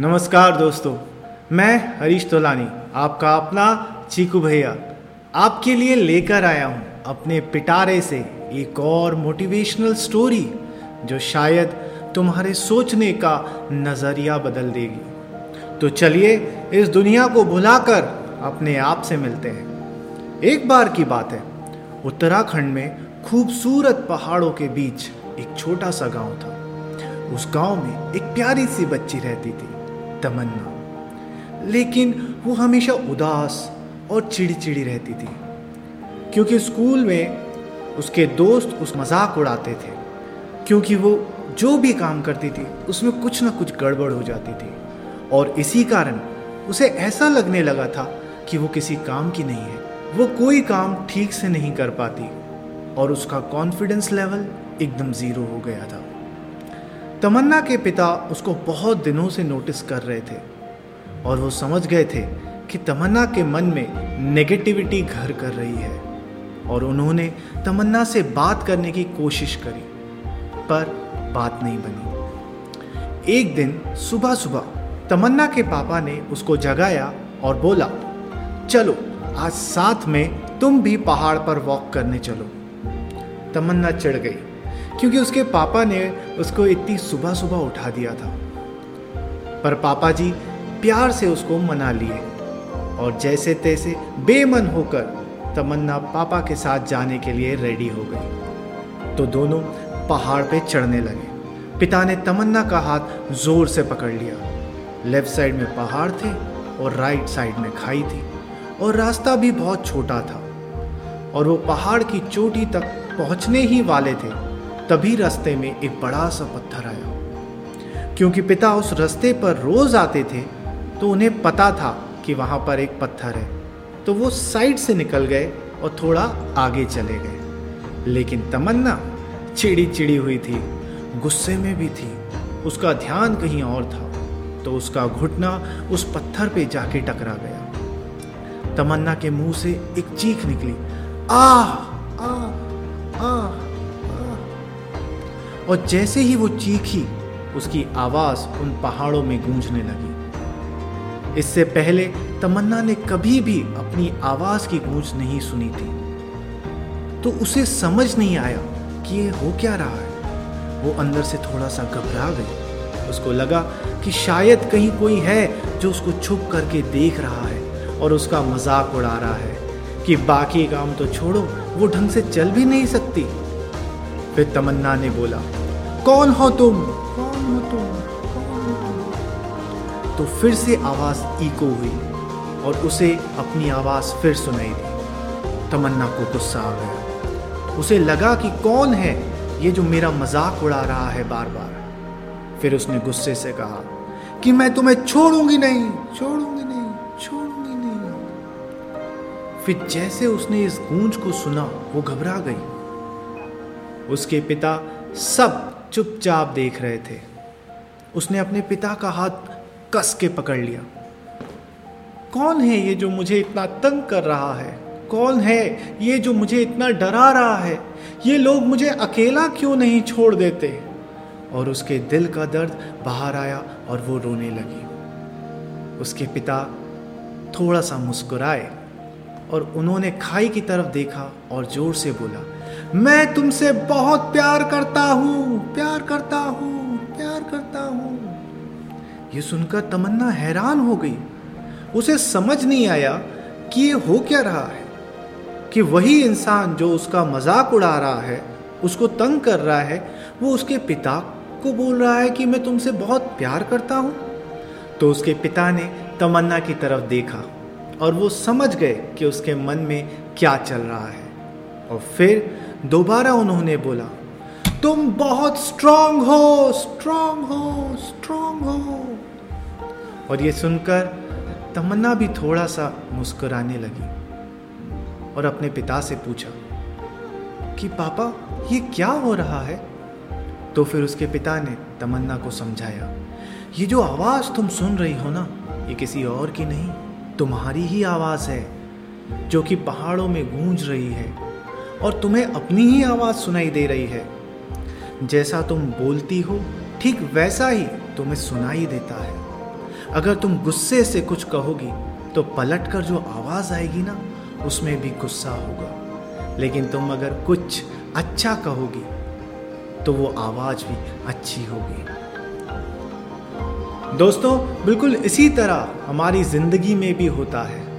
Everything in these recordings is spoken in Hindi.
नमस्कार दोस्तों, मैं हरीश तोलानी, आपका अपना चीकू भैया। आपके लिए लेकर आया हूँ अपने पिटारे से एक और मोटिवेशनल स्टोरी जो शायद तुम्हारे सोचने का नज़रिया बदल देगी। तो चलिए इस दुनिया को भुलाकर अपने आप से मिलते हैं। एक बार की बात है, उत्तराखंड में खूबसूरत पहाड़ों के बीच एक छोटा सा गाँव था। उस गाँव में एक प्यारी सी बच्ची रहती थी। तमन्ना। लेकिन वो हमेशा उदास और चिड़चिड़ी रहती थी, क्योंकि स्कूल में उसके दोस्त उस मज़ाक उड़ाते थे, क्योंकि वो जो भी काम करती थी, उसमें कुछ ना कुछ गड़बड़ हो जाती थी। और इसी कारण उसे ऐसा लगने लगा था कि वो किसी काम की नहीं है। वो कोई काम ठीक से नहीं कर पाती और उसका कॉन्फिडेंस लेवल एकदम ज़ीरो हो गया था। तमन्ना के पिता उसको बहुत दिनों से नोटिस कर रहे थे और वो समझ गए थे कि तमन्ना के मन में नेगेटिविटी घर कर रही है और उन्होंने तमन्ना से बात करने की कोशिश करी, पर बात नहीं बनी। एक दिन सुबह सुबह तमन्ना के पापा ने उसको जगाया और बोला, चलो, आज साथ में तुम भी पहाड़ पर वॉक करने चलो। तमन्ना चढ़ गई। क्योंकि उसके पापा ने उसको इतनी सुबह सुबह उठा दिया था। पर पापा जी प्यार से उसको मना लिए और जैसे तैसे बेमन होकर तमन्ना पापा के साथ जाने के लिए रेडी हो गई। तो दोनों पहाड़ पे चढ़ने लगे। पिता ने तमन्ना का हाथ ज़ोर से पकड़ लिया। लेफ़्ट साइड में पहाड़ थे और राइट साइड में खाई थी और रास्ता भी बहुत छोटा था और वो पहाड़ की चोटी तक पहुँचने ही वाले थे। तभी रास्ते में एक बड़ा सा पत्थर आया। क्योंकि पिता उस रास्ते पर रोज आते थे तो उन्हें पता था कि वहाँ पर एक पत्थर है। तो वो साइड से निकल गए और थोड़ा आगे चले गए। लेकिन तमन्ना चिड़ी चिड़ी हुई थी, गुस्से में भी थी। उसका ध्यान कहीं और था तो उसका घुटना उस पत्थर पे जाके टकरा गया। तमन्ना के मुँह से एक चीख निकली। आ और जैसे ही वो चीखी, उसकी आवाज़ उन पहाड़ों में गूंजने लगी। इससे पहले तमन्ना ने कभी भी अपनी आवाज़ की गूंज नहीं सुनी थी। तो उसे समझ नहीं आया कि ये हो क्या रहा है। वो अंदर से थोड़ा सा घबरा गई। उसको लगा कि शायद कहीं कोई है जो उसको छुप करके देख रहा है और उसका मज़ाक उड़ा रहा है कि बाकी काम तो छोड़ो, वो ढंग से चल भी नहीं सकती। फिर तमन्ना ने बोला कौन हो तुम? कौन हो तुम? तो फिर से आवाज़ इको हुई और उसे अपनी आवाज़ फिर सुनाई दी। तमन्ना को गुस्सा आ गया। उसे लगा कि कौन है ये जो मेरा मज़ाक उड़ा रहा है बार बार फिर उसने गुस्से से कहा कि मैं तुम्हें छोड़ूँगी नहीं। छोड़ूँगी नहीं छोड़ूँगी नहीं। फिर जैसे उसने इस गूंज को सुना वो घबरा गई। उसके पिता सब चुपचाप देख रहे थे। उसने अपने पिता का हाथ कस के पकड़ लिया। कौन है ये जो मुझे इतना तंग कर रहा है? कौन है ये जो मुझे इतना डरा रहा है? ये लोग मुझे अकेला क्यों नहीं छोड़ देते? और उसके दिल का दर्द बाहर आया और वो रोने लगी। उसके पिता थोड़ा सा मुस्कुराए और उन्होंने खाई की तरफ़ देखा और ज़ोर से बोला मैं तुमसे बहुत प्यार करता हूँ, प्यार करता हूँ, प्यार करता हूँ। ये सुनकर तमन्ना हैरान हो गई। उसे समझ नहीं आया कि ये हो क्या रहा है, कि वही इंसान जो उसका मज़ाक उड़ा रहा है, उसको तंग कर रहा है, वो उसके पिता को बोल रहा है कि मैं तुमसे बहुत प्यार करता हूँ। तो उसके पिता ने तमन्ना की तरफ़ देखा और वो समझ गए कि उसके मन में क्या चल रहा है। और फिर दोबारा उन्होंने बोला, तुम बहुत स्ट्रांग हो स्ट्रांग हो स्ट्रांग हो। और ये सुनकर तमन्ना भी थोड़ा सा मुस्कुराने लगी और अपने पिता से पूछा, कि पापा, ये क्या हो रहा है? तो फिर उसके पिता ने तमन्ना को समझाया, ये जो आवाज़ तुम सुन रही हो ना, ये किसी और की नहीं, तुम्हारी ही आवाज़ है, जो कि पहाड़ों में गूंज रही है। और तुम्हें अपनी ही आवाज़ सुनाई दे रही है। जैसा तुम बोलती हो, ठीक वैसा ही तुम्हें सुनाई देता है। अगर तुम गुस्से से कुछ कहोगी तो पलट कर जो आवाज़ आएगी ना, उसमें भी गुस्सा होगा। लेकिन तुम अगर कुछ अच्छा कहोगी तो वो आवाज़ भी अच्छी होगी। दोस्तों, बिल्कुल इसी तरह हमारी ज़िंदगी में भी होता है।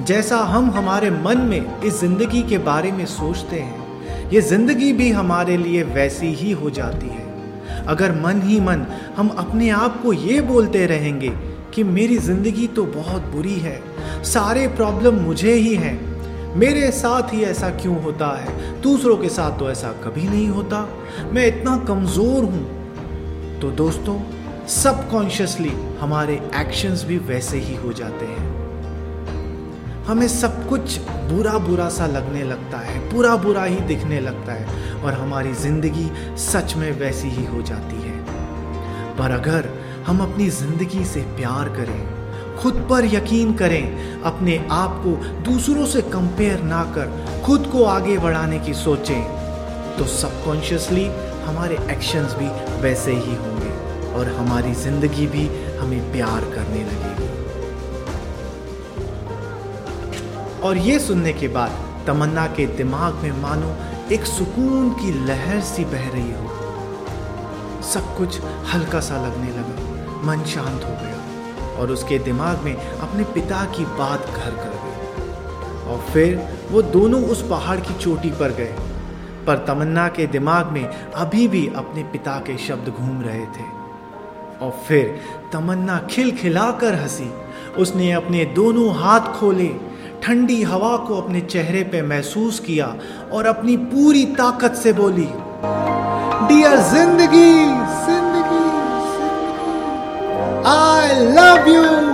जैसा हम हमारे मन में इस ज़िंदगी के बारे में सोचते हैं, ये ज़िंदगी भी हमारे लिए वैसी ही हो जाती है। अगर मन ही मन हम अपने आप को ये बोलते रहेंगे कि मेरी ज़िंदगी तो बहुत बुरी है, सारे प्रॉब्लम मुझे ही हैं, मेरे साथ ही ऐसा क्यों होता है, दूसरों के साथ तो ऐसा कभी नहीं होता, मैं इतना कमज़ोर हूँ। तो दोस्तों, सबकॉन्शियसली हमारे एक्शंस भी वैसे ही हो जाते हैं। हमें सब कुछ बुरा बुरा सा लगने लगता है बुरा बुरा ही दिखने लगता है और हमारी ज़िंदगी सच में वैसी ही हो जाती है। पर अगर हम अपनी ज़िंदगी से प्यार करें, खुद पर यकीन करें, अपने आप को दूसरों से कंपेयर ना कर, खुद को आगे बढ़ाने की सोचें तो सबकॉन्शियसली हमारे एक्शंस भी वैसे ही होंगे और हमारी ज़िंदगी भी हमें प्यार करने लगेगी। और ये सुनने के बाद तमन्ना के दिमाग में मानो एक सुकून की लहर सी बह रही हो। सब कुछ हल्का सा लगने लगा, मन शांत हो गया और उसके दिमाग में अपने पिता की बात घर कर गई। और फिर वो दोनों उस पहाड़ की चोटी पर गए, पर तमन्ना के दिमाग में अभी भी अपने पिता के शब्द घूम रहे थे। और फिर तमन्ना खिलखिलाकर हँसी, उसने अपने दोनों हाथ खोले ठंडी हवा को अपने चेहरे पे महसूस किया और अपनी पूरी ताकत से बोली डियर ज़िंदगी ज़िंदगी आई लव यू